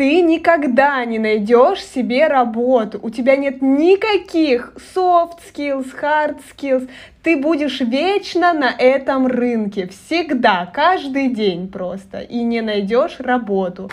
ты никогда не найдешь себе работу, у тебя нет никаких soft skills, hard skills, ты будешь вечно на этом рынке, всегда, каждый день просто, и не найдешь работу.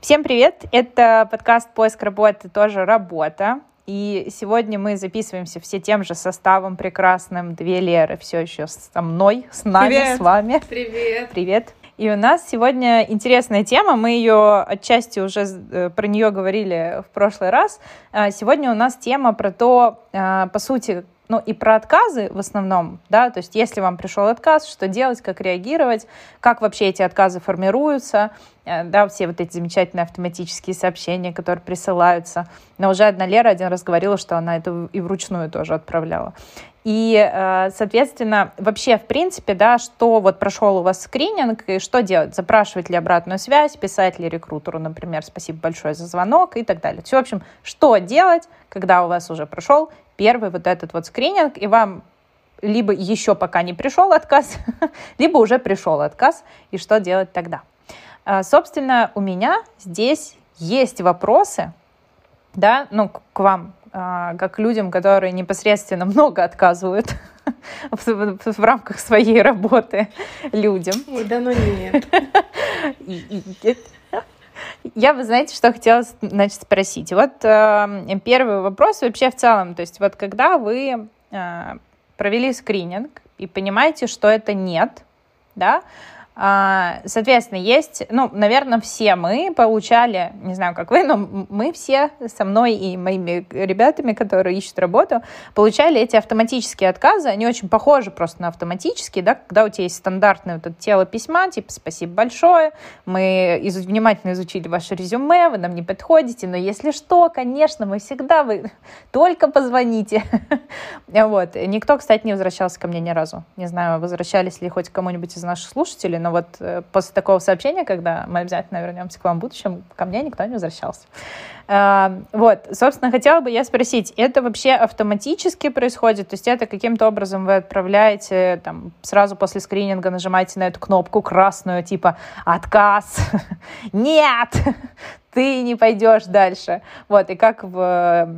Всем привет! Это подкаст «Поиск работы. Тоже работа». И сегодня мы записываемся все тем же составом прекрасным. Две Леры все еще со мной, с нами, Привет. с вами. Привет! Привет! И у нас сегодня интересная тема. Мы ее отчасти уже э, про нее говорили в прошлый раз. А Сегодня у нас тема про то, э, по сути, ну и про отказы в основном, да, то есть если вам пришел отказ, что делать, как реагировать, как вообще эти отказы формируются, э, да, все вот эти замечательные автоматические сообщения, которые присылаются. Но уже одна Лера один раз говорила, что она это и вручную тоже отправляла. И, э, соответственно, вообще, в принципе, да, что вот прошел у вас скрининг, и что делать? Запрашивать ли обратную связь, писать ли рекрутеру, например, спасибо большое за звонок и так далее. Все, в общем, что делать, когда у вас уже прошел первый вот этот вот скрининг, и вам либо еще пока не пришел отказ, либо уже пришел отказ, и что делать тогда? А, Собственно, у меня здесь есть вопросы, да, ну, к вам, а, как к людям, которые непосредственно много отказывают в, в- в рамках своей работы людям. Ой, да ну нет. И- и- Я, вы знаете, что хотела, значит, спросить. Вот э, первый вопрос вообще в целом. То есть вот когда вы э, провели скрининг и понимаете, что это нет, да, соответственно, есть, ну, наверное, все мы получали, не знаю, как вы, но мы все со мной и моими ребятами, которые ищут работу, получали эти автоматические отказы. Они очень похожи просто на автоматические, да, когда у тебя есть стандартное вот это тело письма, типа «спасибо большое», мы из- внимательно изучили ваше резюме, вы нам не подходите, но если что, конечно, мы всегда, вы только позвоните. Вот. Никто, кстати, не возвращался ко мне ни разу. Не знаю, возвращались ли хоть кому-нибудь из наших слушателей, но вот э, после такого сообщения, когда мы обязательно вернемся к вам в будущем, ко мне никто не возвращался. А, Вот, собственно, хотела бы я спросить, это вообще автоматически происходит? То есть это каким-то образом вы отправляете, там, сразу после скрининга нажимаете на эту кнопку красную, типа «Отказ», «Нет», ты не пойдешь дальше. Вот, и как в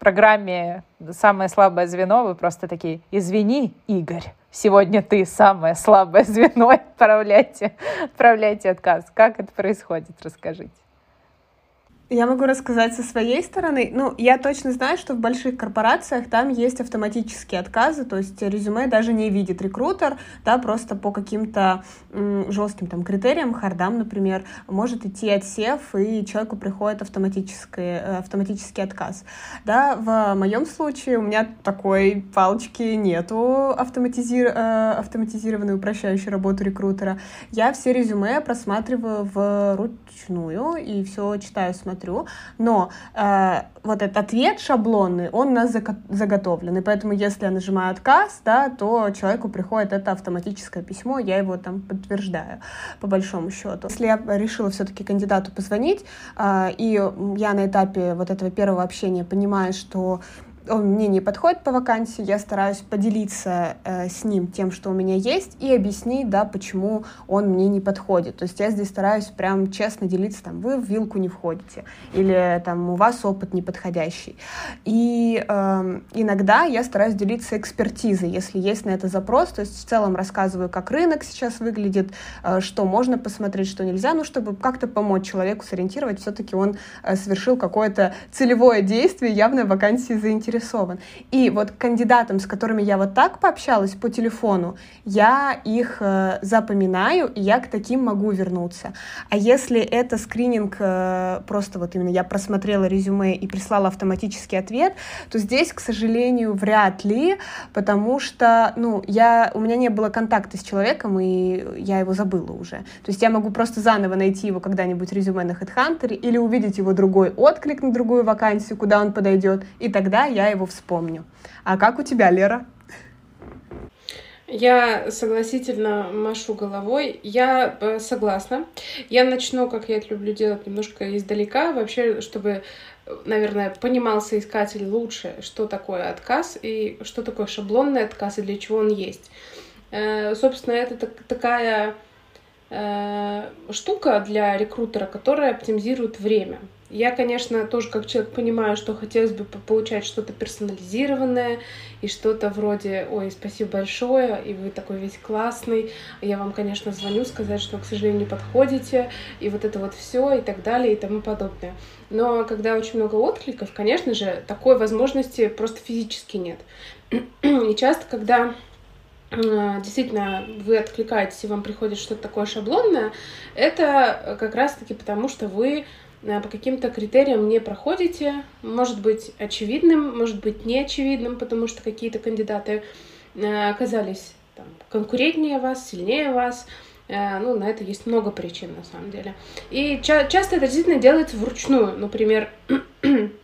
программе «Самое слабое звено» вы просто такие «Извини, Игорь, сегодня ты самое слабое звено, отправляйте, отправляйте отказ». Как это происходит? Расскажите. Я могу рассказать со своей стороны. Ну, я точно знаю, что в больших корпорациях там есть автоматические отказы, то есть резюме даже не видит рекрутер, да, просто по каким-то жестким там критериям, хардам, например, может идти отсев, и человеку приходит автоматический, э, автоматический отказ. Да, в моем случае у меня такой палочки нету автоматизир, э, автоматизированной упрощающей работу рекрутера. Я все резюме просматриваю вручную и все читаю, смотрю. Но э, вот этот ответ шаблонный, он у нас заготовлен. И поэтому, если я нажимаю отказ, да, то человеку приходит это автоматическое письмо, я его там подтверждаю, по большому счету. Если я решила все-таки кандидату позвонить, э, и я на этапе вот этого первого общения понимаю, что он мне не подходит по вакансии, я стараюсь поделиться э, с ним тем, что у меня есть, и объяснить, да, почему он мне не подходит. То есть я здесь стараюсь прям честно делиться, там, вы в вилку не входите, или там у вас опыт неподходящий. И эм, иногда я стараюсь делиться экспертизой, если есть на это запрос, то есть в целом рассказываю, как рынок сейчас выглядит, э, что можно посмотреть, что нельзя, ну, чтобы как-то помочь человеку сориентировать, все-таки он э, совершил какое-то целевое действие, явно вакансии заинтересован. И вот кандидатам, с которыми я вот так пообщалась по телефону, я их э, запоминаю, и я к таким могу вернуться. А если это скрининг, э, просто вот именно я просмотрела резюме и прислала автоматический ответ, то здесь, к сожалению, вряд ли, потому что, ну, я, у меня не было контакта с человеком, и я его забыла уже. То есть я могу просто заново найти его когда-нибудь резюме на HeadHunter или увидеть его другой отклик на другую вакансию, куда он подойдет, и тогда я его вспомню. А как у тебя, Лера? Я согласительно машу головой. Я э, согласна. Я начну, как я это люблю делать, немножко издалека, вообще, чтобы, наверное, понимал соискатель лучше, что такое отказ и что такое шаблонный отказ и для чего он есть. Э, собственно, это так, такая э, штука для рекрутера, которая оптимизирует время. Я, конечно, тоже как человек понимаю, что хотелось бы получать что-то персонализированное и что-то вроде «Ой, спасибо большое, и вы такой весь классный, я вам, конечно, звоню сказать, что, к сожалению, не подходите», и вот это вот все и так далее и тому подобное. Но когда очень много откликов, конечно же, такой возможности просто физически нет. И часто, когда э, действительно вы откликаетесь и вам приходит что-то такое шаблонное, это как раз-таки потому, что вы Э, по каким-то критериям не проходите, может быть очевидным, может быть неочевидным, потому что какие-то кандидаты э, оказались там, конкурентнее вас, сильнее вас. Э, ну, на это есть много причин, на самом деле. И ча- часто это действительно делается вручную. Например,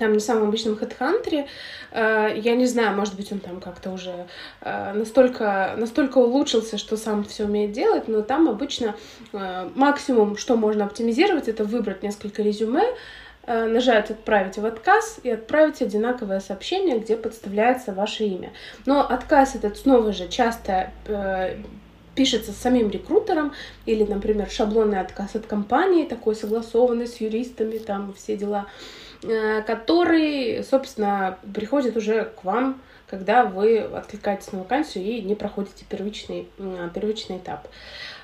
там на самом обычном HeadHunter, э, я не знаю, может быть, он там как-то уже э, настолько, настолько улучшился, что сам все умеет делать, но там обычно э, максимум, что можно оптимизировать, это выбрать несколько резюме, нажать «Отправить в отказ» и отправить одинаковое сообщение, где подставляется ваше имя. Но отказ этот снова же часто пишется самим рекрутером, или, например, шаблонный отказ от компании, такой согласованный с юристами, там все дела. Э, который, собственно, приходит уже к вам, когда вы откликаетесь на вакансию и не проходите первичный, первичный этап.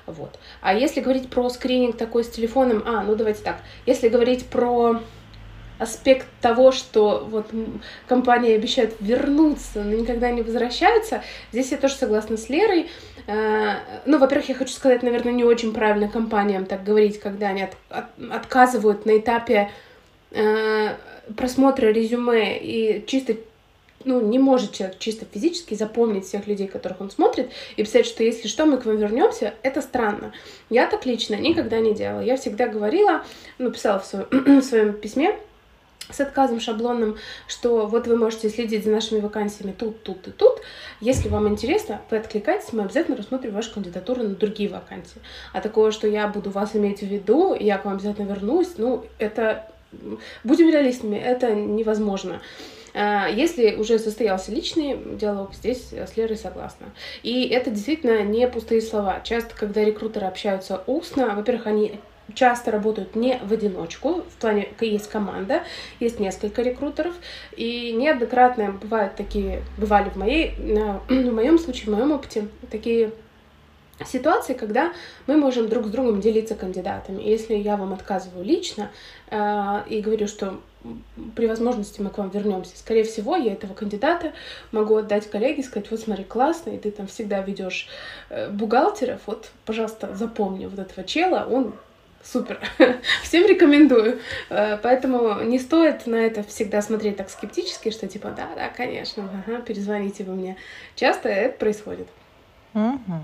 Вот. А если говорить про скрининг такой с телефоном, а, ну давайте так, если говорить про аспект того, что вот компании обещают вернуться, но никогда не возвращаются, здесь я тоже согласна с Лерой. Э, ну, во-первых, я хочу сказать, наверное, не очень правильно компаниям так говорить, когда они от, от, отказывают на этапе Э, просмотра резюме и чисто ну, не может человек чисто физически запомнить всех людей, которых он смотрит, и писать, что если что, мы к вам вернемся, это странно. Я так лично никогда не делала. Я всегда говорила, ну, писала в своем, в своем письме, с отказом шаблонным, что вот вы можете следить за нашими вакансиями тут, тут и тут. Если вам интересно, вы откликайтесь, мы обязательно рассмотрим вашу кандидатуру на другие вакансии. А такое, что я буду вас иметь в виду, я к вам обязательно вернусь, ну, это Будем реалистами, это невозможно. А, если уже состоялся личный диалог, здесь с Лерой согласна. И это действительно не пустые слова. Часто, когда рекрутеры общаются устно, во-первых, они часто работают не в одиночку, в плане есть команда, есть несколько рекрутеров, и неоднократно бывают такие, бывали в моей, в моем случае, в моем опыте, такие ситуации, когда мы можем друг с другом делиться кандидатами. если я вам отказываю лично э, и говорю, что при возможности мы к вам вернемся, скорее всего, я этого кандидата могу отдать коллеге, сказать, вот смотри, классно, и ты там всегда ведешь э, бухгалтеров, вот, пожалуйста, запомни вот этого чела, он супер, всем рекомендую. Э, поэтому не стоит на это всегда смотреть так скептически, что типа, да, да, конечно, ага, перезвоните вы мне. Часто это происходит. Mm-hmm.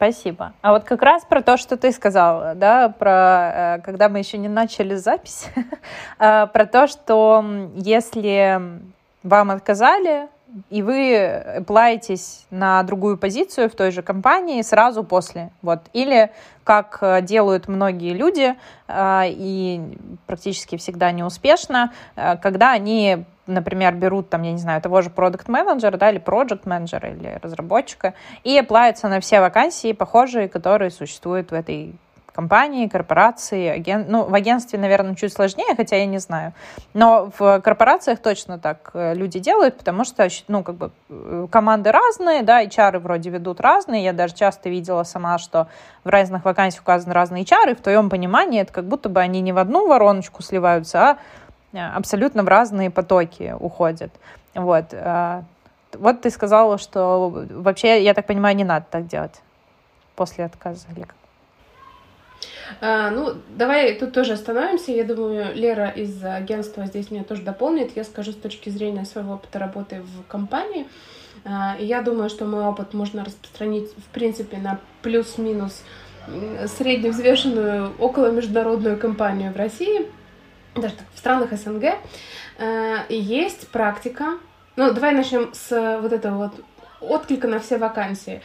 Спасибо. А вот как раз про то, что ты сказала, да, про э, когда мы еще не начали запись, э, про то, что если вам отказали, и вы плаетесь на другую позицию в той же компании сразу после. Вот. Или, как э, делают многие люди, и практически всегда неуспешно, когда они например, берут там, я не знаю, того же продукт менеджера да, или project менеджера или разработчика, и оплавятся на все вакансии похожие, которые существуют в этой компании, корпорации, аген... ну, в агентстве, наверное, чуть сложнее, хотя я не знаю. Но в корпорациях точно так э, люди делают, потому что, ну, как бы э, команды разные, да, HR вроде ведут разные. Я даже часто видела сама, что в разных вакансиях указаны разные HR, и в твоем понимании это как будто бы они не в одну вороночку сливаются, а Э, абсолютно в разные потоки уходят. Вот. Вот ты сказала, что вообще, я так понимаю, не надо так делать после отказа или как? А, ну, давай тут тоже остановимся. Я думаю, Лера из агентства здесь меня тоже дополнит. Я скажу с точки зрения своего опыта работы в компании. А, я думаю, что мой опыт можно распространить, в принципе, на плюс-минус средневзвешенную около международную компанию в России – даже так, в странах СНГ, э, есть практика. Ну, давай начнем с вот этого вот отклика на все вакансии.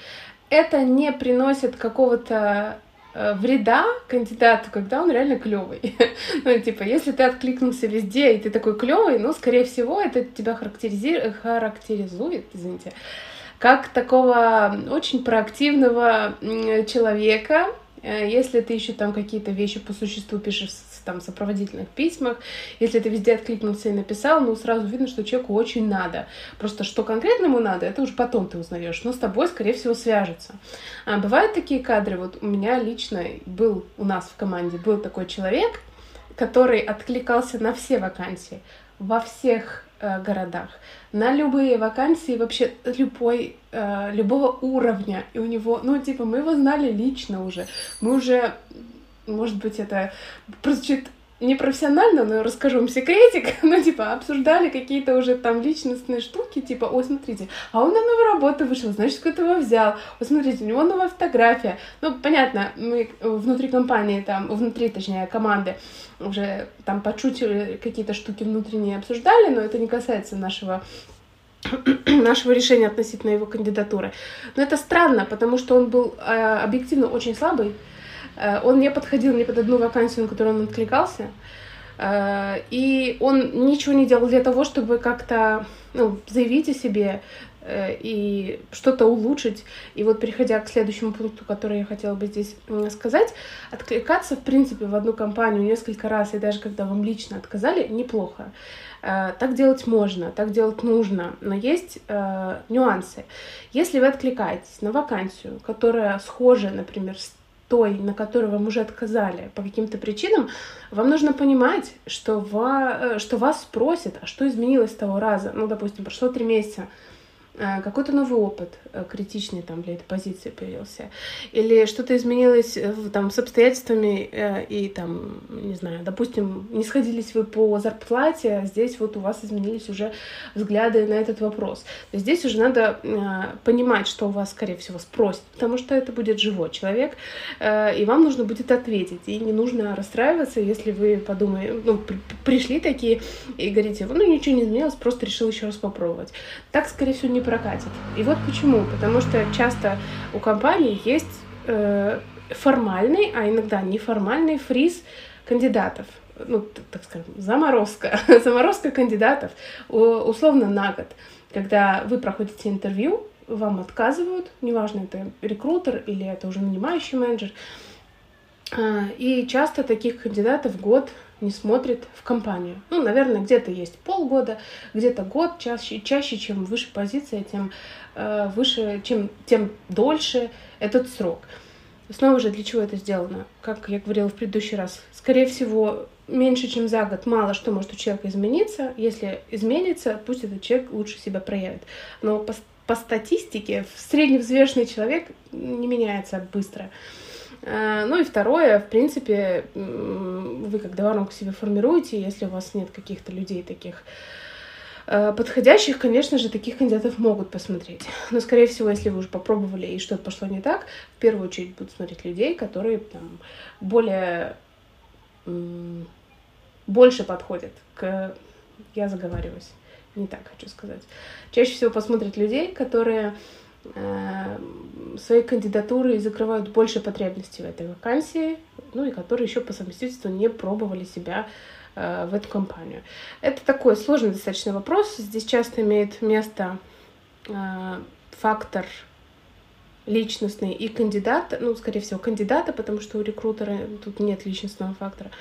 Это не приносит какого-то вреда кандидату, когда он реально клевый. ну, типа, если ты откликнулся везде, и ты такой клевый, ну, скорее всего, это тебя характеризи... характеризует, извините, как такого очень проактивного человека, Э, если ты еще там какие-то вещи по существу пишешь там, сопроводительных письмах, если ты везде откликнулся и написал, ну, сразу видно, что человеку очень надо. Просто что конкретно ему надо, это уже потом ты узнаешь, но с тобой, скорее всего, свяжется. А бывают такие кадры, вот у меня лично был, у нас в команде был такой человек, который откликался на все вакансии, во всех э, городах, на любые вакансии вообще любой, э, любого уровня. И у него, ну, типа, мы его знали лично уже. Мы уже, может быть, это прозвучит непрофессионально, но расскажу вам секретик, ну, типа, обсуждали какие-то уже там личностные штуки, типа, ой, смотрите, а он на новую работу вышел, значит, кто-то его взял, ой, смотрите, у него новая фотография. Ну, понятно, мы внутри компании, там, внутри, точнее, команды уже там почутили какие-то штуки внутренние обсуждали, но это не касается нашего нашего решения относительно его кандидатуры. Но это странно, потому что он был э, объективно очень слабый, он не подходил ни под одну вакансию, на которую он откликался. Э, и он ничего не делал для того, чтобы как-то ну, заявить о себе э, и что-то улучшить. И вот переходя к следующему пункту, который я хотела бы здесь сказать, откликаться, в принципе, в одну компанию несколько раз, и даже когда вам лично отказали, неплохо. Так делать можно, так делать нужно, но есть э, нюансы. Если вы откликаетесь на вакансию, которая схожа, например, с той, на которой вам уже отказали по каким-то причинам, вам нужно понимать, что, ва, э, что вас спросят, а что изменилось с того раза. Ну, допустим, прошло три месяца, какой-то новый опыт э, критичный там для этой позиции появился, или что-то изменилось э, там с обстоятельствами и там, не знаю, допустим, не сходились вы по зарплате, а здесь вот у вас изменились уже взгляды на этот вопрос. Здесь уже надо понимать, что у вас, скорее всего, спросят, потому что это будет живой человек, и вам нужно будет ответить, и не нужно расстраиваться, если вы подумаете, ну, пришли такие и говорите, ну, ничего не изменилось, просто решил еще раз попробовать. Так, скорее всего, не прокатит. И вот почему. Потому что часто у компании есть э, формальный, а иногда неформальный фриз кандидатов. Ну, так скажем, заморозка. заморозка кандидатов условно на год. Когда вы проходите интервью, вам отказывают, неважно, это рекрутер или это уже нанимающий менеджер. А, и часто таких кандидатов год не смотрит в компанию. Ну, наверное, где-то есть полгода, где-то год, чаще, чаще, чем выше позиция, тем э, выше, чем, тем дольше этот срок. Снова же, для чего это сделано? Как я говорила в предыдущий раз, скорее всего, меньше, чем за год, мало что может у человека измениться. Если изменится, пусть этот человек лучше себя проявит. Но по, по статистике средневзвешенный человек не меняется быстро. Э, ну и второе, в принципе, вы когда воронку себе формируете, если у вас нет каких-то людей таких э, подходящих, конечно же, таких кандидатов могут посмотреть. Но, скорее всего, если вы уже попробовали и что-то пошло не так, в первую очередь будут смотреть людей, которые там более больше подходят к... Я заговариваюсь. Не так хочу сказать. Чаще всего посмотрят людей, которые своей кандидатуры и закрывают больше потребностей в этой вакансии, ну и которые еще по совместительству не пробовали себя э, в эту компанию. Это такой сложный достаточно вопрос. Здесь часто имеет место э, фактор личностный и кандидата, ну, скорее всего, кандидата, потому что у рекрутера тут нет личностного фактора.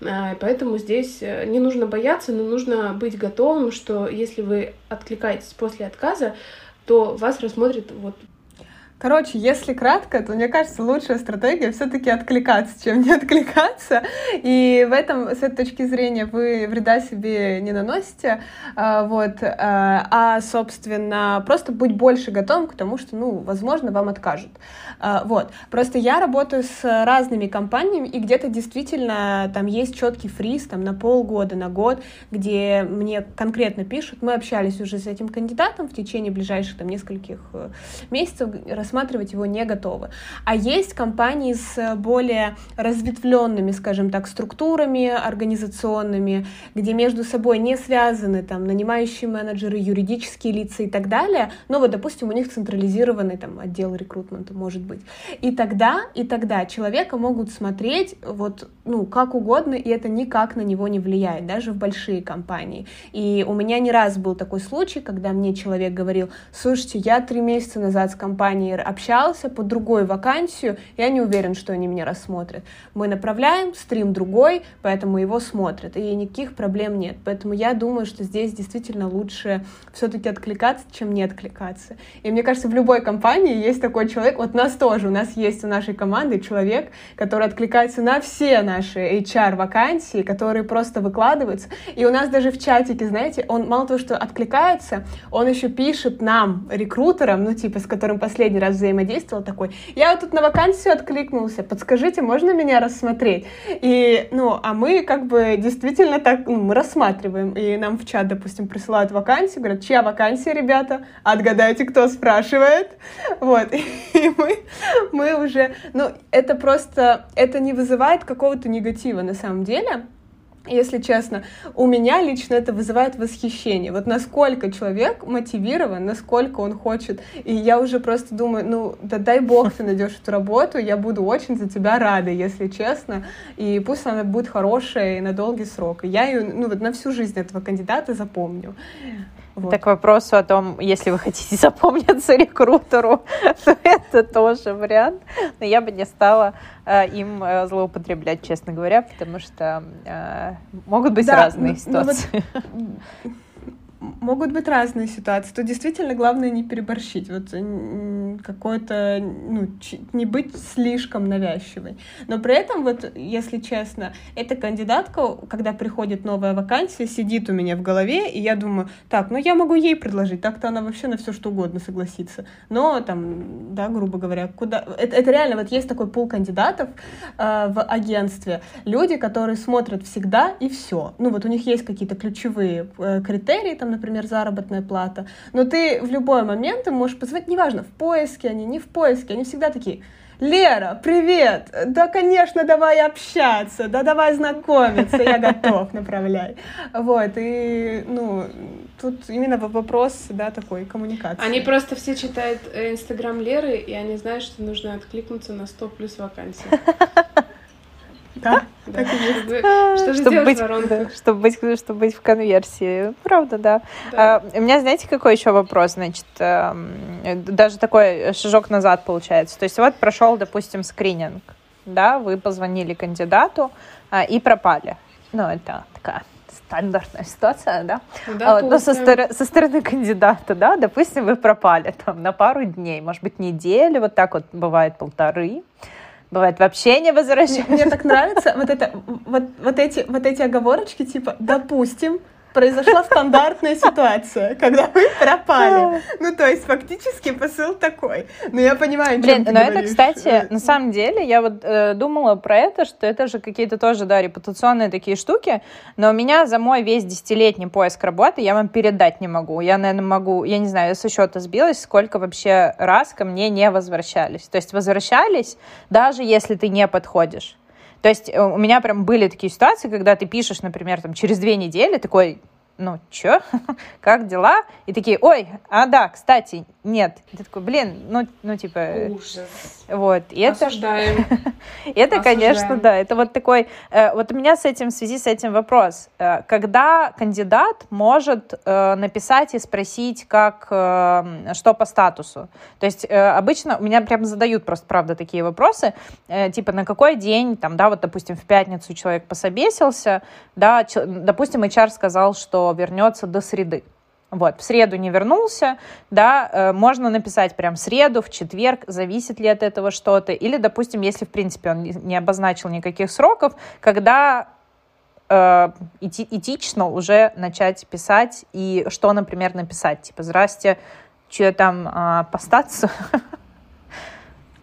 Поэтому здесь не нужно бояться, но нужно быть готовым, что если вы откликаетесь после отказа, то вас рассмотрят вот Короче, если кратко, то мне кажется, лучшая стратегия все-таки откликаться, чем не откликаться. И в этом, с этой точки зрения, вы вреда себе не наносите. А, вот, а, а собственно, просто быть больше готовым к тому, что, ну, возможно, вам откажут. А, вот. Просто я работаю с разными компаниями, и где-то действительно там есть четкий фриз там, на полгода, на год, где мне конкретно пишут, мы общались уже с этим кандидатом в течение ближайших там нескольких э, месяцев, рассматривать его не готовы. А есть компании с более разветвленными, скажем так, структурами организационными, где между собой не связаны там нанимающие менеджеры, юридические лица и так далее. Но вот, допустим, у них централизированный там отдел рекрутмента может быть. И тогда, и тогда человека могут смотреть вот, ну, как угодно, и это никак на него не влияет, даже в большие компании. И у меня не раз был такой случай, когда мне человек говорил, слушайте, я три месяца назад с компанией общался по другой вакансию, я не уверен, что они меня рассмотрят. Мы направляем, стрим другой, поэтому его смотрят, и никаких проблем нет. Поэтому я думаю, что здесь действительно лучше все-таки откликаться, чем не откликаться. И мне кажется, в любой компании есть такой человек, вот нас тоже, у нас есть у нашей команды человек, который откликается на все наши HR-вакансии, которые просто выкладываются. И у нас даже в чатике, знаете, он мало того, что откликается, он еще пишет нам, рекрутерам, ну, типа, с которым последний раз взаимодействовал, такой, я вот тут на вакансию откликнулся, подскажите, можно меня рассмотреть? И, ну, а мы как бы действительно так, ну, мы рассматриваем, и нам в чат, допустим, присылают вакансию, говорят, чья вакансия, ребята? Отгадайте, кто спрашивает. Вот, и мы, мы уже, ну, это просто, это не вызывает какого-то негатива на самом деле, если честно, у меня лично это вызывает восхищение. Вот насколько человек мотивирован, насколько он хочет. И я уже просто думаю, ну, да дай бог ты найдешь эту работу, я буду очень за тебя рада, если честно. И пусть она будет хорошая и на долгий срок. И я ее, ну, вот на всю жизнь этого кандидата запомню. Вот. Так к вопросу о том, если вы хотите запомниться рекрутеру, то это тоже вариант. Но я бы не стала э, им э, злоупотреблять, честно говоря, потому что э, могут быть да, разные ну, ситуации. Ну, вот могут быть разные ситуации. То действительно главное не переборщить. Вот какой-то, ну, не быть слишком навязчивой. Но при этом, вот, если честно, эта кандидатка, когда приходит новая вакансия, сидит у меня в голове, и я думаю, так, ну я могу ей предложить, так-то она вообще на все что угодно согласится. Но там, да, грубо говоря, куда... Это, это реально, вот есть такой пул кандидатов э, в агентстве, люди, которые смотрят всегда и все. Ну вот у них есть какие-то ключевые э, критерии, там, например, заработная плата, но ты в любой момент им можешь позвонить, неважно, в поиске они, не в поиске, они всегда такие, Лера, привет! Да, конечно, давай общаться, да, давай знакомиться, я готов, направляй. Вот, и, ну, тут именно вопрос, да, такой коммуникации. Они просто все читают э, Инстаграм Леры, и они знают, что нужно откликнуться на 100 плюс вакансий. Да, так и есть. Что же чтобы быть, чтобы быть, чтобы быть в конверсии. Правда, да. да. А, у меня, знаете, какой еще вопрос? Значит, а, даже такой шажок назад получается. То есть вот прошел, допустим, скрининг, да, вы позвонили кандидату а, и пропали. Ну, это такая стандартная ситуация, да? да вот, но со, стор- со стороны кандидата, да, допустим, вы пропали там на пару дней, может быть, неделю, вот так вот бывает полторы. Бывает, вообще не возвращаются. Мне, мне так нравится вот, это, вот, вот, эти, вот эти оговорочки, типа, допустим, произошла стандартная ситуация, когда вы пропали. Ну, то есть, фактически посыл такой. Ну, я понимаю, Блин, но это, кстати, на самом деле, я вот э, думала про это, что это же какие-то тоже, да, репутационные такие штуки, но у меня за мой весь десятилетний поиск работы я вам передать не могу. Я, наверное, могу, я не знаю, я со счета сбилась, сколько вообще раз ко мне не возвращались. То есть возвращались, даже если ты не подходишь. То есть э, у меня прям были такие ситуации, когда ты пишешь, например, там, через две недели, такой, ну, чё? как дела? И такие, ой, а да, кстати, нет. И ты такой, блин, ну, ну типа... Ужас. Вот. И Осуждаем. это, это конечно, да, это вот такой... Э, вот у меня с этим, в связи с этим вопрос. Э, когда кандидат может э, написать и спросить, как, что по статусу? То есть обычно у меня прям задают просто, правда, такие вопросы, типа, на какой день, там, да, вот, допустим, в пятницу человек пособесился, да, допустим, HR сказал, что вернется до среды. Вот, в среду не вернулся, да, э, можно написать прям среду, в четверг, зависит ли от этого что-то, или, допустим, если, в принципе, он не обозначил никаких сроков, когда э, этично уже начать писать, и что, например, написать, типа, здрасте, что там э, по статусу?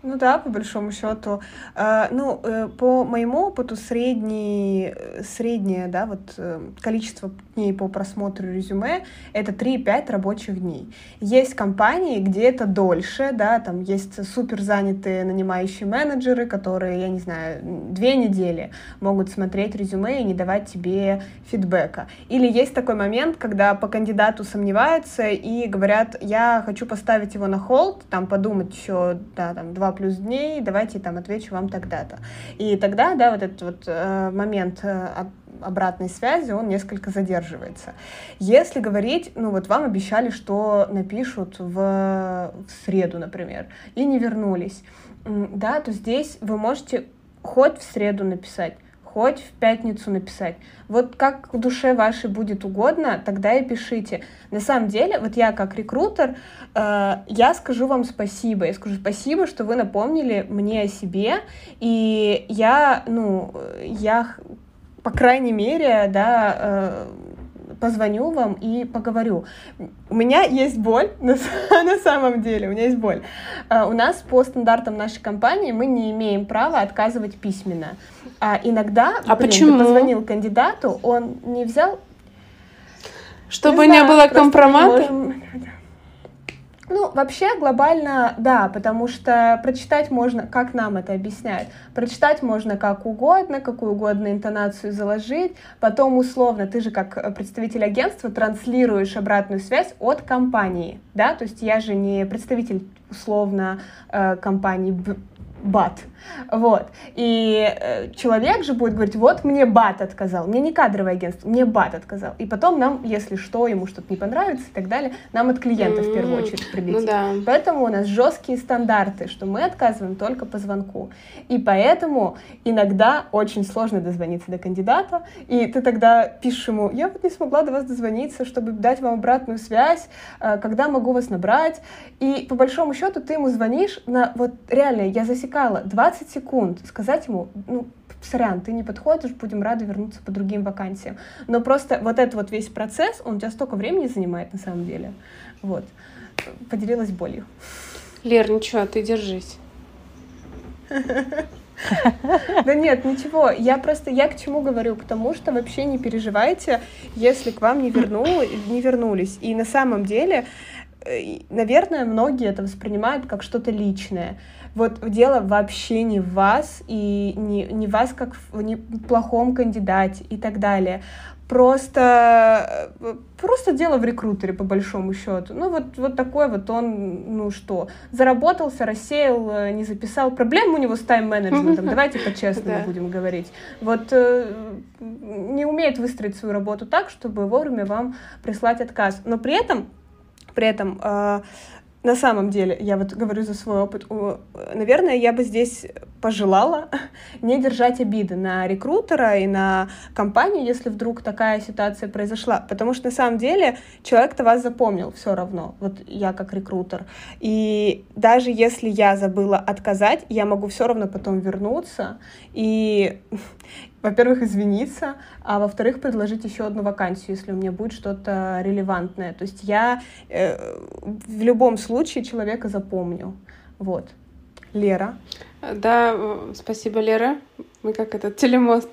Ну да, по большому счету. Э, ну, э, по моему опыту средний, э, среднее, да, вот количество дней по просмотру резюме — это 3-5 рабочих дней. Есть компании, где это дольше, да, там есть супер занятые нанимающие менеджеры, которые, я не знаю, две недели могут смотреть резюме и не давать тебе фидбэка. Или есть такой момент, когда по кандидату сомневаются и говорят, я хочу поставить его на холд, там подумать еще, да, там, два плюс дней, давайте там отвечу вам тогда-то. И тогда, да, вот этот вот э, момент э, обратной связи, он несколько задерживается. Если говорить, ну вот вам обещали, что напишут в, в среду, например, и не вернулись, да, то здесь вы можете хоть в среду написать, хоть в пятницу написать. Вот как душе вашей будет угодно, тогда и пишите. На самом деле, вот я как рекрутер, э, я скажу вам спасибо. Я скажу спасибо, что вы напомнили мне о себе. И я, ну, я, по крайней мере, да, э, позвоню вам и поговорю. У меня есть боль, на, на самом деле, у меня есть боль. Uh, у нас по стандартам нашей компании мы не имеем права отказывать письменно. А иногда, а блин, почему? ты позвонил кандидату, он не взял... Чтобы не, не знаю, было компромата? Ну, вообще глобально, да, потому что прочитать можно, как нам это объясняют, прочитать можно как угодно, какую угодно интонацию заложить, потом условно, ты же как представитель агентства транслируешь обратную связь от компании, да, то есть я же не представитель условно э, компании бат. Вот. И э, человек же будет говорить, вот мне бат отказал, мне не кадровое агентство, мне бат отказал. И потом нам, если что, ему что-то не понравится и так далее, нам от клиента mm-hmm. в первую очередь прилетит. Ну, да. Поэтому у нас жесткие стандарты, что мы отказываем только по звонку. И поэтому иногда очень сложно дозвониться до кандидата, и ты тогда пишешь ему, я вот не смогла до вас дозвониться, чтобы дать вам обратную связь, э, когда могу вас набрать. И по большому счету ты ему звонишь на, вот реально, я засекала, 20 15 секунд сказать ему, ну, сорян, ты не подходишь, будем рады вернуться по другим вакансиям. Но просто вот этот вот весь процесс, он у тебя столько времени занимает на самом деле. Вот. Поделилась болью. Лер, ничего, ты держись. Да нет, ничего. Я просто, я к чему говорю? К тому, что вообще не переживайте, если к вам не, вернули, не вернулись. И на самом деле, э, наверное, многие это воспринимают как что-то личное. Вот дело вообще не в вас, и не, не вас как в не плохом кандидате и так далее. Просто, э, просто дело в рекрутере, по большому счету. Ну, вот, вот такой вот он, ну что, заработался, рассеял, э, не записал. Проблем у него с тайм-менеджментом, давайте по-честному будем говорить. Вот э, не умеет выстроить свою работу так, чтобы вовремя вам прислать отказ. Но при этом, при этом на самом деле, я вот говорю за свой опыт, наверное, я бы здесь пожелала не держать обиды на рекрутера и на компанию, если вдруг такая ситуация произошла, потому что на самом деле человек-то вас запомнил все равно, вот я как рекрутер, и даже если я забыла отказать, я могу все равно потом вернуться. И во-первых, извиниться, а во-вторых, предложить еще одну вакансию, если у меня будет что-то релевантное. То есть я э, в любом случае человека запомню. Вот. Лера. Да, спасибо, Лера. Мы как этот телемост.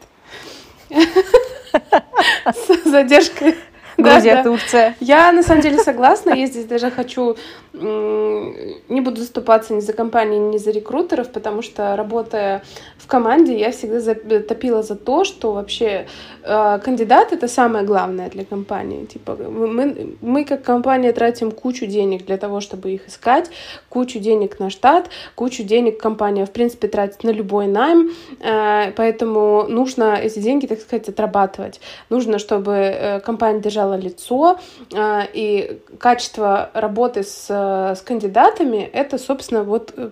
С задержкой. Грузия, да, Турция. Да. Я на самом деле согласна. Я здесь даже хочу не буду заступаться ни за компании, ни за рекрутеров, потому что работая в команде, я всегда топила за то, что вообще э, кандидат это самое главное для компании. Типа мы, мы как компания тратим кучу денег для того, чтобы их искать, кучу денег на штат, кучу денег компания в принципе тратит на любой найм, э, поэтому нужно эти деньги, так сказать, отрабатывать. Нужно, чтобы э, компания держала лицо э, и качество работы с Э, с кандидатами, это, собственно, вот э,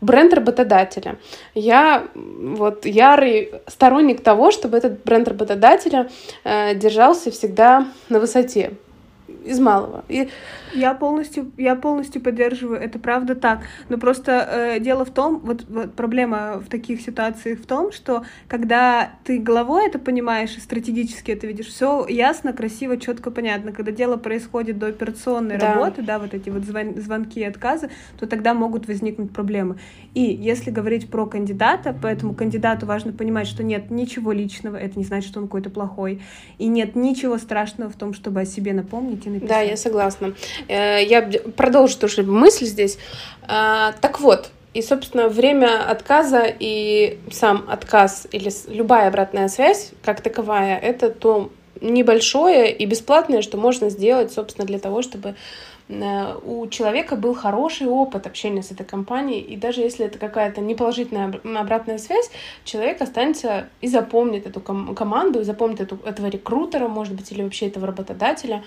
бренд работодателя. Я вот ярый сторонник того, чтобы этот бренд работодателя э, держался всегда на высоте. Из малого. И... Я полностью, я полностью поддерживаю, это правда так. Но просто э, дело в том, вот, вот проблема в таких ситуациях в том, что когда ты головой это понимаешь и стратегически это видишь, все ясно, красиво, четко, понятно. Когда дело происходит до операционной да. работы, да, вот эти вот звон, звонки и отказы, то тогда могут возникнуть проблемы. И если говорить про кандидата, поэтому кандидату важно понимать, что нет ничего личного, это не значит, что он какой-то плохой, и нет ничего страшного в том, чтобы о себе напомнить и написать. Да, я согласна. Э, я продолжу тоже мысль здесь. А, так вот, и, собственно, время отказа и сам отказ или любая обратная связь, как таковая, это то небольшое и бесплатное, что можно сделать, собственно, для того, чтобы Э, у человека был хороший опыт общения с этой компанией, и даже если это какая-то неположительная обратная связь, человек останется и запомнит эту ком- команду, и запомнит эту, этого рекрутера, может быть, или вообще этого работодателя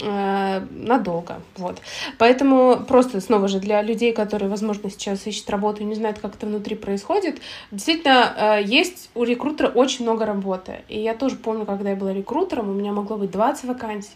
э, надолго. Вот. Поэтому просто, снова же, для людей, которые, возможно, сейчас ищут работу и не знают, как это внутри происходит, действительно, э, есть у рекрутера очень много работы. И я тоже помню, когда я была рекрутером, у меня могло быть 20 вакансий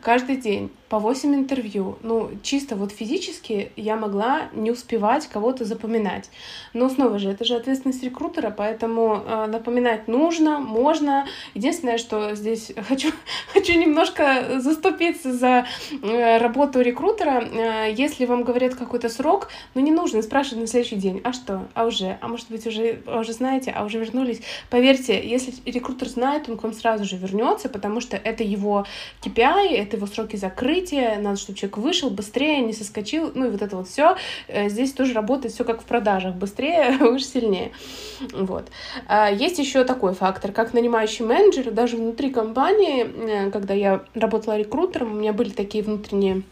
каждый день по 8 интервью. Ну, чисто вот физически я могла не успевать кого-то запоминать. Но снова же, это же ответственность рекрутера, поэтому э, напоминать нужно, можно. Единственное, что здесь хочу, хочу немножко заступиться за э, работу рекрутера. Э, если вам говорят какой-то срок, ну не нужно спрашивать на следующий день, а что, а уже, а может быть уже, а уже знаете, а уже вернулись. Поверьте, если рекрутер знает, он к вам сразу же вернется, потому что это его KPI, это его сроки открытие, надо, чтобы человек вышел быстрее, не соскочил, ну и вот это вот все. Э, здесь тоже работает все как в продажах, быстрее, выше, сильнее. Вот. А есть еще такой фактор, как нанимающий менеджер, даже внутри компании, э, когда я работала рекрутером, у меня были такие внутренние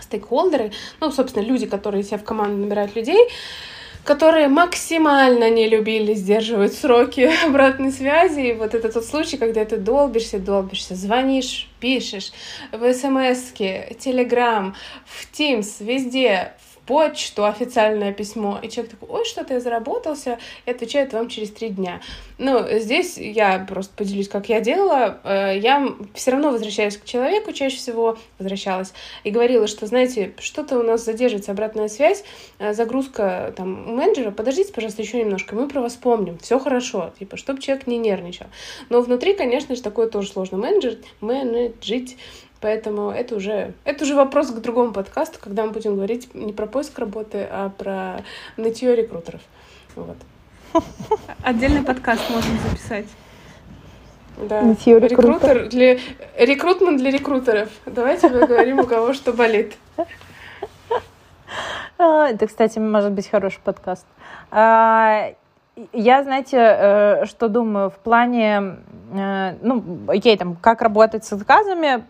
стейкхолдеры, ну, собственно, люди, которые себе в команду набирают людей, которые максимально не любили сдерживать сроки обратной связи. И вот это тот случай, когда ты долбишься, долбишься, звонишь, пишешь в смс Телеграм, в Teams, везде, почту, официальное письмо, и человек такой, ой, что-то я заработался, и отвечает вам через три дня. Ну, здесь я просто поделюсь, как я делала. Э, я все равно возвращаюсь к человеку, чаще всего возвращалась, и говорила, что, знаете, что-то у нас задерживается обратная связь, э, загрузка там менеджера, подождите, пожалуйста, еще немножко, мы про вас помним, все хорошо, типа, чтобы человек не нервничал. Но внутри, конечно же, такое тоже сложно менеджер, менеджить, Поэтому это уже, это уже вопрос к другому подкасту, когда мы будем говорить не про поиск работы, а про нытье рекрутеров. Вот. Отдельный подкаст можем записать. Да. Нытье рекрутер для рекрутмент для рекрутеров. Давайте поговорим, у кого что болит. А, это, кстати, может быть хороший подкаст. А, я, знаете, э, что думаю в плане, э, ну, окей, там, как работать с отказами,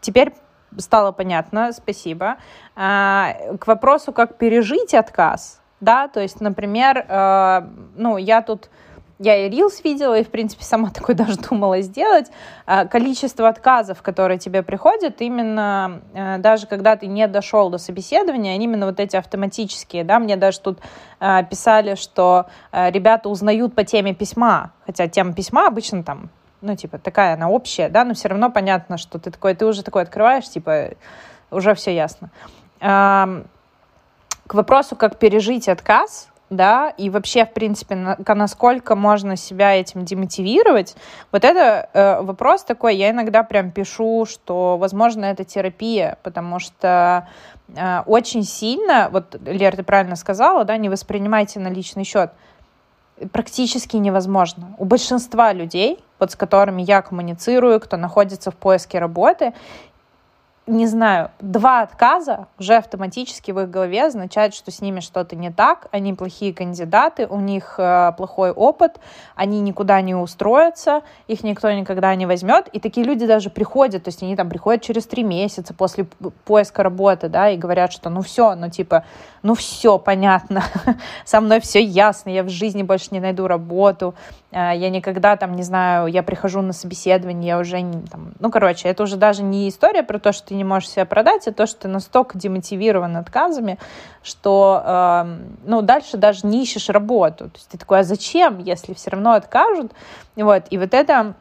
теперь стало понятно, спасибо. А, к вопросу, как пережить отказ, да, то есть, например, э, ну, я тут я и Reels видела, и, в принципе, сама такой даже думала сделать. А, количество отказов, которые тебе приходят, именно э, даже когда ты не дошел до собеседования, именно вот эти автоматические, да, мне даже тут э, писали, что ребята узнают по теме письма, хотя тема письма обычно там ну, типа, такая она общая, да, но все равно понятно, что ты такой, ты уже такой открываешь, типа, уже все ясно. К вопросу, как пережить отказ, да, и вообще, в принципе, на, насколько можно себя этим демотивировать, вот это э, вопрос такой, я иногда прям пишу, что, возможно, это терапия, потому что э, очень сильно, вот, Лер, ты правильно сказала, да, не воспринимайте на личный счет, практически невозможно. У большинства людей, вот с которыми я коммуницирую, кто находится в поиске работы, не знаю, два отказа уже автоматически в их голове означает, что с ними что-то не так, они плохие кандидаты, у них э, плохой опыт, они никуда не устроятся, их никто никогда не возьмет, и такие люди даже приходят, то есть они там приходят через три месяца после поиска работы, да, и говорят, что ну все, ну типа, ну все понятно, со мной все ясно, я в жизни больше не найду работу, я никогда там, не знаю, я прихожу на собеседование, я уже, там, ну короче, это уже даже не история про то, что ты не можешь себя продать, а то, что ты настолько демотивирован отказами, что э, ну, дальше даже не ищешь работу. То есть ты такой, а зачем, если все равно откажут? Вот, и вот это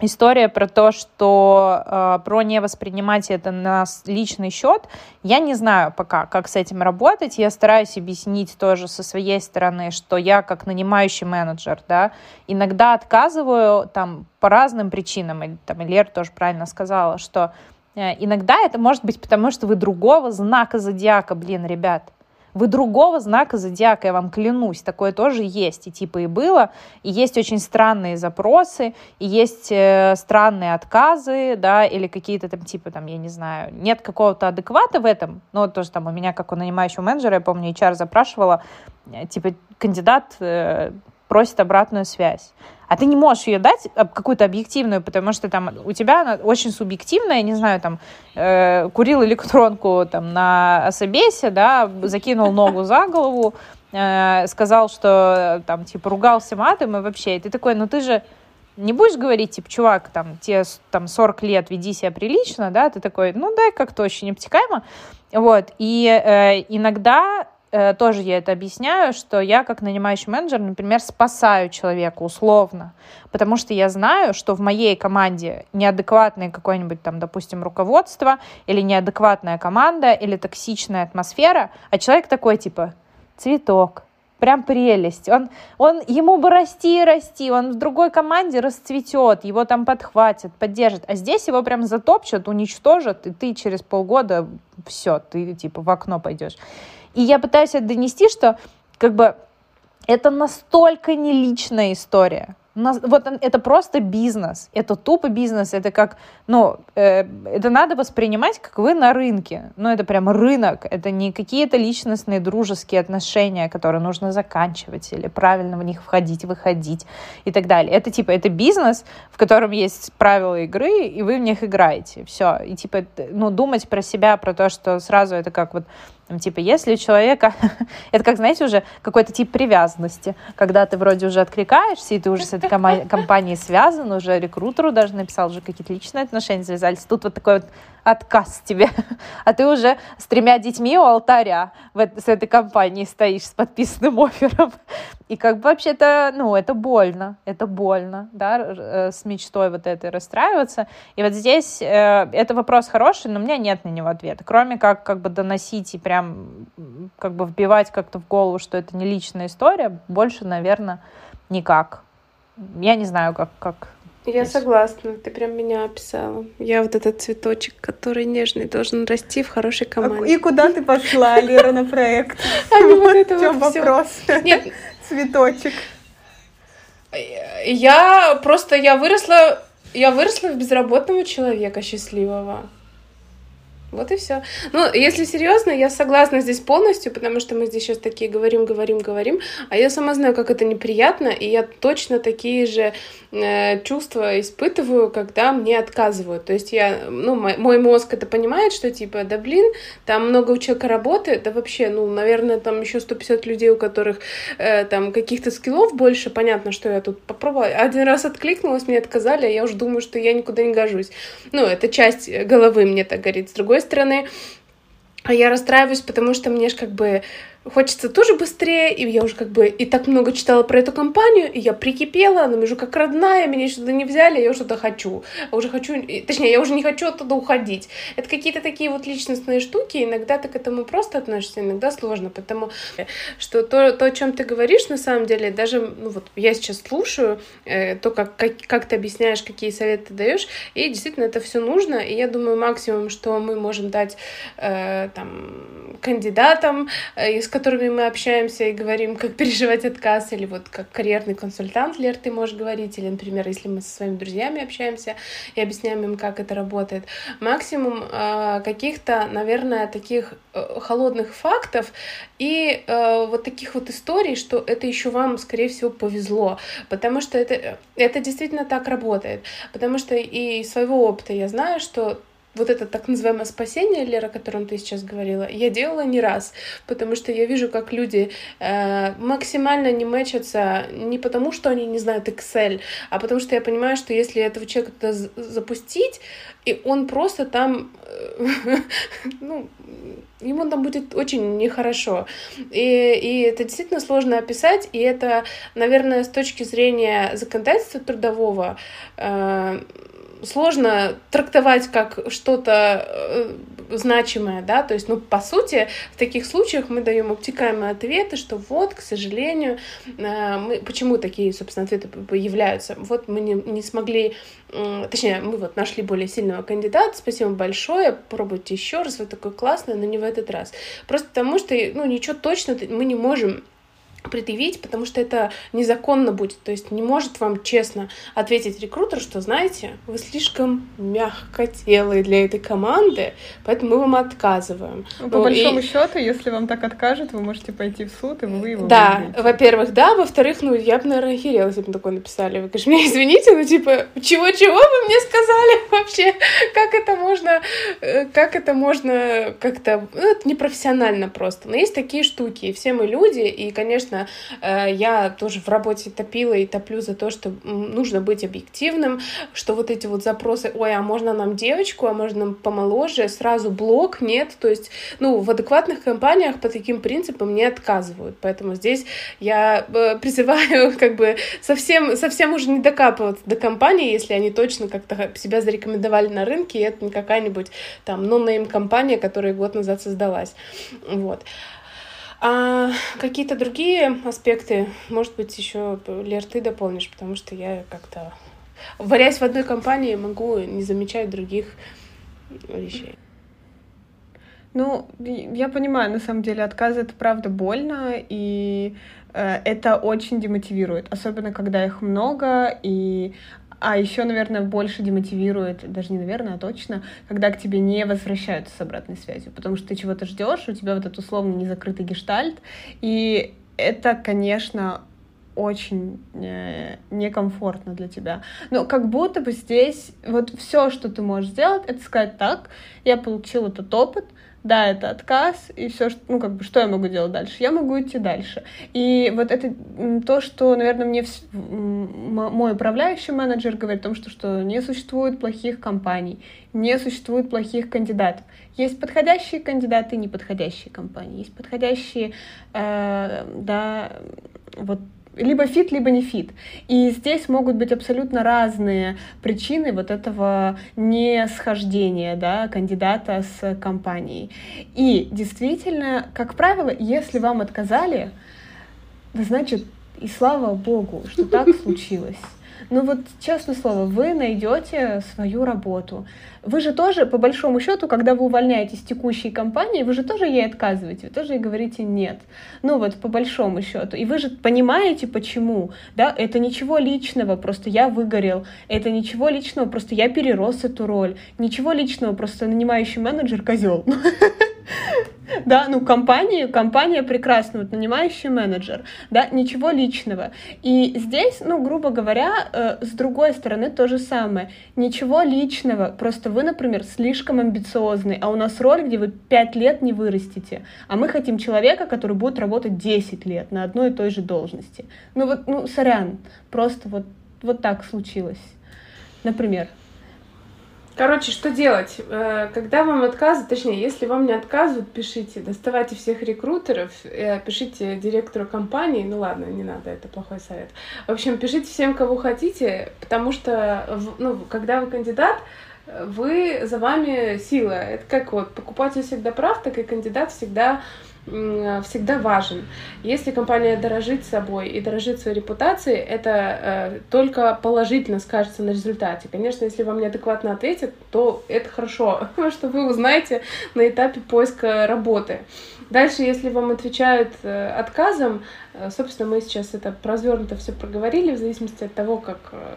история про то, что э, про не воспринимать это на личный счет, я не знаю пока, как с этим работать. Я стараюсь объяснить тоже со своей стороны, что я как нанимающий менеджер, да, иногда отказываю там по разным причинам. И, там Лер тоже правильно сказала, что э, иногда это может быть потому, что вы другого знака зодиака, блин, ребят. Вы другого знака зодиака, я вам клянусь, такое тоже есть, и типа и было, и есть очень странные запросы, и есть э, странные отказы, да, или какие-то там типа там, я не знаю, нет какого-то адеквата в этом, ну, тоже там у меня, как у нанимающего менеджера, я помню, HR запрашивала, э, типа, кандидат э, просит обратную связь а ты не можешь ее дать а, какую-то объективную, потому что там у тебя она очень субъективная, не знаю, там э, курил электронку там на собесе, да, закинул ногу за голову, э, сказал, что там типа ругался матом и вообще, и ты такой, ну ты же не будешь говорить, типа, чувак, там, тебе там 40 лет, веди себя прилично, да, ты такой, ну, дай как-то очень обтекаемо, вот, и э, иногда Э, тоже я это объясняю, что я как нанимающий менеджер, например, спасаю человека условно, потому что я знаю, что в моей команде неадекватное какое-нибудь там, допустим, руководство или неадекватная команда или токсичная атмосфера, а человек такой типа цветок, прям прелесть. Он, он, ему бы расти и расти, он в другой команде расцветет, его там подхватят, поддержат. А здесь его прям затопчут, уничтожат, и ты через полгода все, ты типа в окно пойдешь. И я пытаюсь это донести, что как бы это настолько не личная история вот это просто бизнес, это тупо бизнес, это как, ну, э, это надо воспринимать, как вы на рынке, ну, это прям рынок, это не какие-то личностные дружеские отношения, которые нужно заканчивать или правильно в них входить, выходить и так далее. Это типа, это бизнес, в котором есть правила игры, и вы в них играете, все. И типа, ну, думать про себя, про то, что сразу это как вот там, типа, если у человека... это как, знаете, уже какой-то тип привязанности, когда ты вроде уже откликаешься, и ты уже с этой компанией связан, уже рекрутеру даже написал, уже какие-то личные отношения завязались. Тут вот такой вот отказ тебе, а ты уже с тремя детьми у алтаря с этой компанией стоишь с подписанным оффером. И как бы вообще-то, ну, это больно, это больно, да, э, с мечтой вот этой расстраиваться. И вот здесь э, это вопрос хороший, но у меня нет на него ответа, кроме как как бы доносить и прям как бы вбивать как-то в голову, что это не личная история, больше, наверное, никак. Я не знаю, как, как я согласна, ты прям меня описала. Я вот этот цветочек, который нежный, должен расти в хорошей а команде. И куда ты пошла, Лера, на проект? А не вот это вот вопрос. Нет. Цветочек. Я просто, я выросла, я выросла в безработного человека счастливого. Вот и все. Ну, если серьезно, я согласна здесь полностью, потому что мы здесь сейчас такие говорим, говорим, говорим, а я сама знаю, как это неприятно, и я точно такие же чувства испытываю, когда мне отказывают. То есть я, ну, мой, мой мозг это понимает, что типа, да блин, там много у человека работы, да вообще, ну, наверное, там еще 150 людей, у которых э, там каких-то скиллов больше, понятно, что я тут попробовала. Один раз откликнулась, мне отказали, а я уже думаю, что я никуда не гожусь. Ну, это часть головы мне так говорит. С другой другой стороны, а я расстраиваюсь, потому что мне же как бы хочется тоже быстрее, и я уже как бы и так много читала про эту компанию, и я прикипела, она уже как родная, меня сюда не взяли, я уже туда хочу, а уже хочу, точнее, я уже не хочу оттуда уходить. Это какие-то такие вот личностные штуки, иногда ты к этому просто относишься, иногда сложно, потому что то, то о чем ты говоришь, на самом деле, даже, ну вот, я сейчас слушаю э, то, как, как, как ты объясняешь, какие советы даешь, и действительно это все нужно, и я думаю, максимум, что мы можем дать э, там кандидатам, э, из которыми мы общаемся и говорим, как переживать отказ, или вот как карьерный консультант, Лер, ты можешь говорить, или, например, если мы со своими друзьями общаемся и объясняем им, как это работает. Максимум э, каких-то, наверное, таких э, холодных фактов и э, вот таких вот историй, что это еще вам, скорее всего, повезло, потому что это, это действительно так работает, потому что и своего опыта я знаю, что вот это так называемое спасение, Лера, о котором ты сейчас говорила, я делала не раз, потому что я вижу, как люди э, максимально не мэчатся не потому, что они не знают Excel, а потому что я понимаю, что если этого человека туда запустить, и он просто там, э, ну, ему там будет очень нехорошо. И, и это действительно сложно описать, и это, наверное, с точки зрения законодательства трудового, э, сложно трактовать как что-то э, значимое, да, то есть, ну, по сути, в таких случаях мы даем обтекаемые ответы, что вот, к сожалению, э, мы, почему такие, собственно, ответы появляются, вот мы не, не смогли, точнее, мы вот нашли более сильного кандидата, спасибо большое, пробуйте еще раз, вы такой классный, но не в этот раз. Просто потому что, ну, ничего точно мы не можем предъявить, потому что это незаконно будет. То есть не может вам честно ответить рекрутер, что, знаете, вы слишком мягкотелые для этой команды, поэтому мы вам отказываем. Ну, по ну, большому и... счету, если вам так откажут, вы можете пойти в суд, и вы его Да, во-первых, да, во-вторых, ну, я бы, наверное, охерела, если бы такое написали. Вы, конечно, мне извините, но типа, чего-чего вы мне сказали вообще? Как это можно, э, как это можно как-то, ну, это непрофессионально просто. Но есть такие штуки, и все мы люди, и, конечно, конечно, э, я тоже в работе топила и топлю за то, что нужно быть объективным, что вот эти вот запросы, ой, а можно нам девочку, а можно нам помоложе, сразу блок, нет, то есть, ну, в адекватных компаниях по таким принципам не отказывают, поэтому здесь я э, призываю как бы совсем, совсем уже не докапываться до компании, если они точно как-то себя зарекомендовали на рынке, и это не какая-нибудь там нонейм компания, которая год назад создалась, вот. А какие-то другие аспекты, может быть, еще, Лер, ты дополнишь, потому что я как-то, варясь в одной компании, могу не замечать других вещей. Ну, я понимаю, на самом деле, отказ это правда больно, и э, это очень демотивирует, особенно когда их много, и а еще, наверное, больше демотивирует, даже не наверное, а точно, когда к тебе не возвращаются с обратной связью, потому что ты чего-то ждешь, у тебя вот этот условно незакрытый гештальт, и это, конечно, очень э, некомфортно для тебя. Но как будто бы здесь вот все, что ты можешь сделать, это сказать так, я получил этот опыт, да, это отказ, и все, ну, как бы, что я могу делать дальше? Я могу идти дальше. И вот это то, что, наверное, мне в... мой управляющий менеджер говорит о том, что, что не существует плохих компаний, не существует плохих кандидатов. Есть подходящие кандидаты, неподходящие компании, есть подходящие, э, да, вот либо fit, либо не fit. И здесь могут быть абсолютно разные причины вот этого несхождения да, кандидата с компанией. И действительно, как правило, если вам отказали, значит, и слава богу, что так случилось. Ну вот, честное слово, вы найдете свою работу. Вы же тоже, по большому счету, когда вы увольняетесь с текущей компании, вы же тоже ей отказываете, вы тоже ей говорите нет. Ну вот, по большому счету. И вы же понимаете, почему. Да, это ничего личного, просто я выгорел. Это ничего личного, просто я перерос эту роль. Ничего личного, просто нанимающий менеджер козел. Да, ну компания, компания прекрасная, вот нанимающий менеджер, да, ничего личного. И здесь, ну, грубо говоря, э, с другой стороны то же самое. Ничего личного, просто вы, например, слишком амбициозный, а у нас роль, где вы 5 лет не вырастете, а мы хотим человека, который будет работать 10 лет на одной и той же должности. Ну вот, ну, сорян, просто вот, вот так случилось. Например. Короче, что делать? Э, когда вам отказывают, точнее, если вам не отказывают, пишите, доставайте всех рекрутеров, э, пишите директору компании, ну ладно, не надо, это плохой совет. В общем, пишите всем, кого хотите, потому что, ну, когда вы кандидат, вы, за вами сила. Это как вот покупатель всегда прав, так и кандидат всегда всегда важен. Если компания дорожит собой и дорожит своей репутацией, это э, только положительно скажется на результате. Конечно, если вам неадекватно ответят, то это хорошо, что вы узнаете на этапе поиска работы. Дальше, если вам отвечают э, отказом, э, собственно, мы сейчас это развернуто все проговорили, в зависимости от того, как э,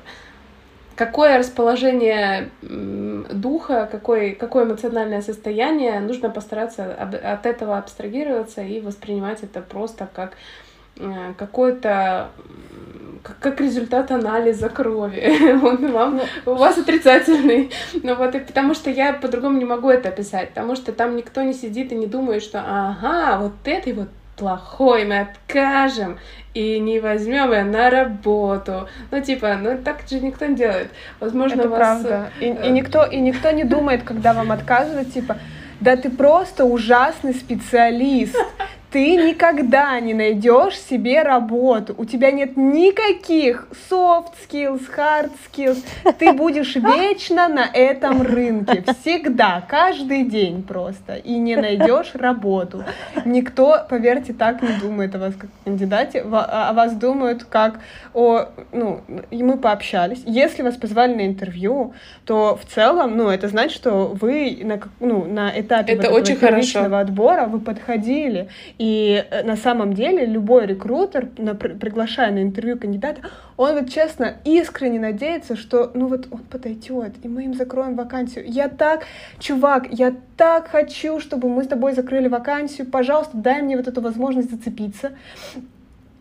какое расположение духа, какое, какое эмоциональное состояние, нужно постараться от этого абстрагироваться и воспринимать это просто как э, какое-то как, как результат анализа крови. Он вам, у вас отрицательный. Ну вот, и потому что я по-другому не могу это описать, потому что там никто не сидит и не думает, что ага, вот этой вот плохой мы откажем и не возьмем ее на работу. Ну, типа, ну так же никто не делает. Возможно, Это вас... правда. И, и, никто, и никто не думает, когда вам отказывают, типа, да ты просто ужасный специалист ты никогда не найдешь себе работу. У тебя нет никаких soft skills, hard skills. Ты будешь вечно на этом рынке. Всегда, каждый день просто. И не найдешь работу. Никто, поверьте, так не думает о вас как кандидате. О вас думают как о... Ну, и мы пообщались. Если вас позвали на интервью, то в целом, ну, это значит, что вы на, ну, на этапе это вот очень хорошо. отбора вы подходили. И э, на самом деле любой рекрутер, приглашая на интервью кандидата, он вот честно искренне надеется, что ну вот он подойдет, и мы им закроем вакансию. Я так, чувак, я так хочу, чтобы мы с тобой закрыли вакансию. Пожалуйста, дай мне вот эту возможность зацепиться.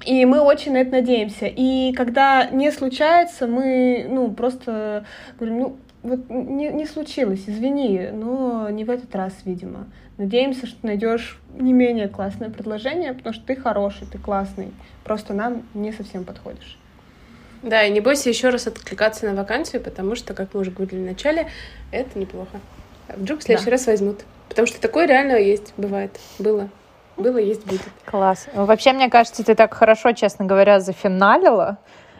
И мы очень на это надеемся. И когда не случается, мы, ну, просто говорим, ну, вот не, не случилось, извини, но не в этот раз, видимо. Надеемся, что найдешь не менее классное предложение, потому что ты хороший, ты классный. Просто нам не совсем подходишь. Да, и не бойся еще раз откликаться на вакансию, потому что, как мы уже говорили в начале, это неплохо. Вдруг в следующий да. раз возьмут. Потому что такое реально есть, бывает. Было. Было, есть, будет. Класс. Вообще, мне кажется, ты так хорошо, честно говоря, зафиналила.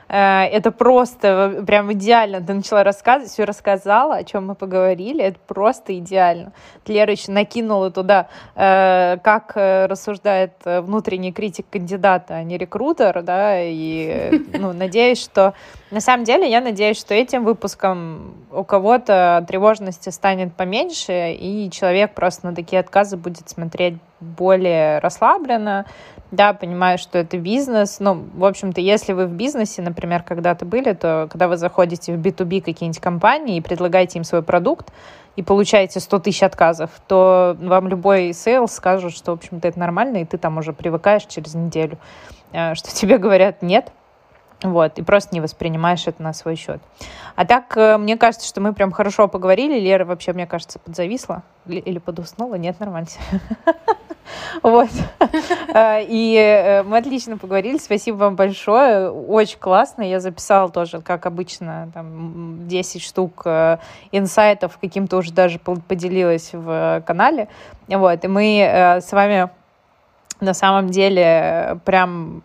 Э, это просто прям идеально. Ты начала рассказывать, все рассказала, о чем мы поговорили. Это просто идеально. Лера еще накинула туда, э, как э, рассуждает внутренний критик кандидата, а не рекрутер, да, и ну, надеюсь, что на самом деле я надеюсь, что этим выпуском у кого-то тревожности станет поменьше, и человек просто на такие отказы будет смотреть более расслабленно, да, понимаю, что это бизнес. Ну, в общем-то, если вы в бизнесе, например, когда-то были, то когда вы заходите в B2B какие-нибудь компании и предлагаете им свой продукт, и получаете 100 тысяч отказов, то вам любой sales скажет, что, в общем-то, это нормально, и ты там уже привыкаешь через неделю, э, что тебе говорят «нет», вот, и просто не воспринимаешь это на свой счет. А так, э, мне кажется, что мы прям хорошо поговорили. Лера вообще, мне кажется, подзависла или подуснула. Нет, нормально. Вот. Э, и э, мы отлично поговорили. Спасибо вам большое. Очень классно. Я записала тоже, как обычно, там 10 штук инсайтов. Каким-то уже даже поделилась в канале. Вот. И мы с вами на самом деле прям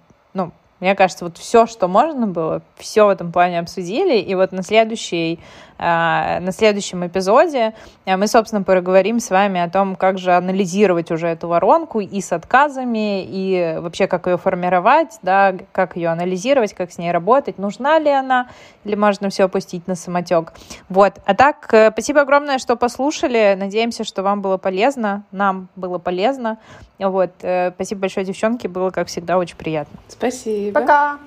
мне кажется, вот все, что можно было, все в этом плане обсудили. И вот на следующий а, на следующем эпизоде а, мы, собственно, поговорим с вами о том, как же анализировать уже эту воронку и с отказами, и вообще как ее формировать, да, как ее анализировать, как с ней работать, нужна ли она, или можно все опустить на самотек. Вот. А так, э, спасибо огромное, что послушали. Надеемся, что вам было полезно, нам было полезно. Вот. Э, спасибо большое, девчонки, было, как всегда, очень приятно. Спасибо. Пока.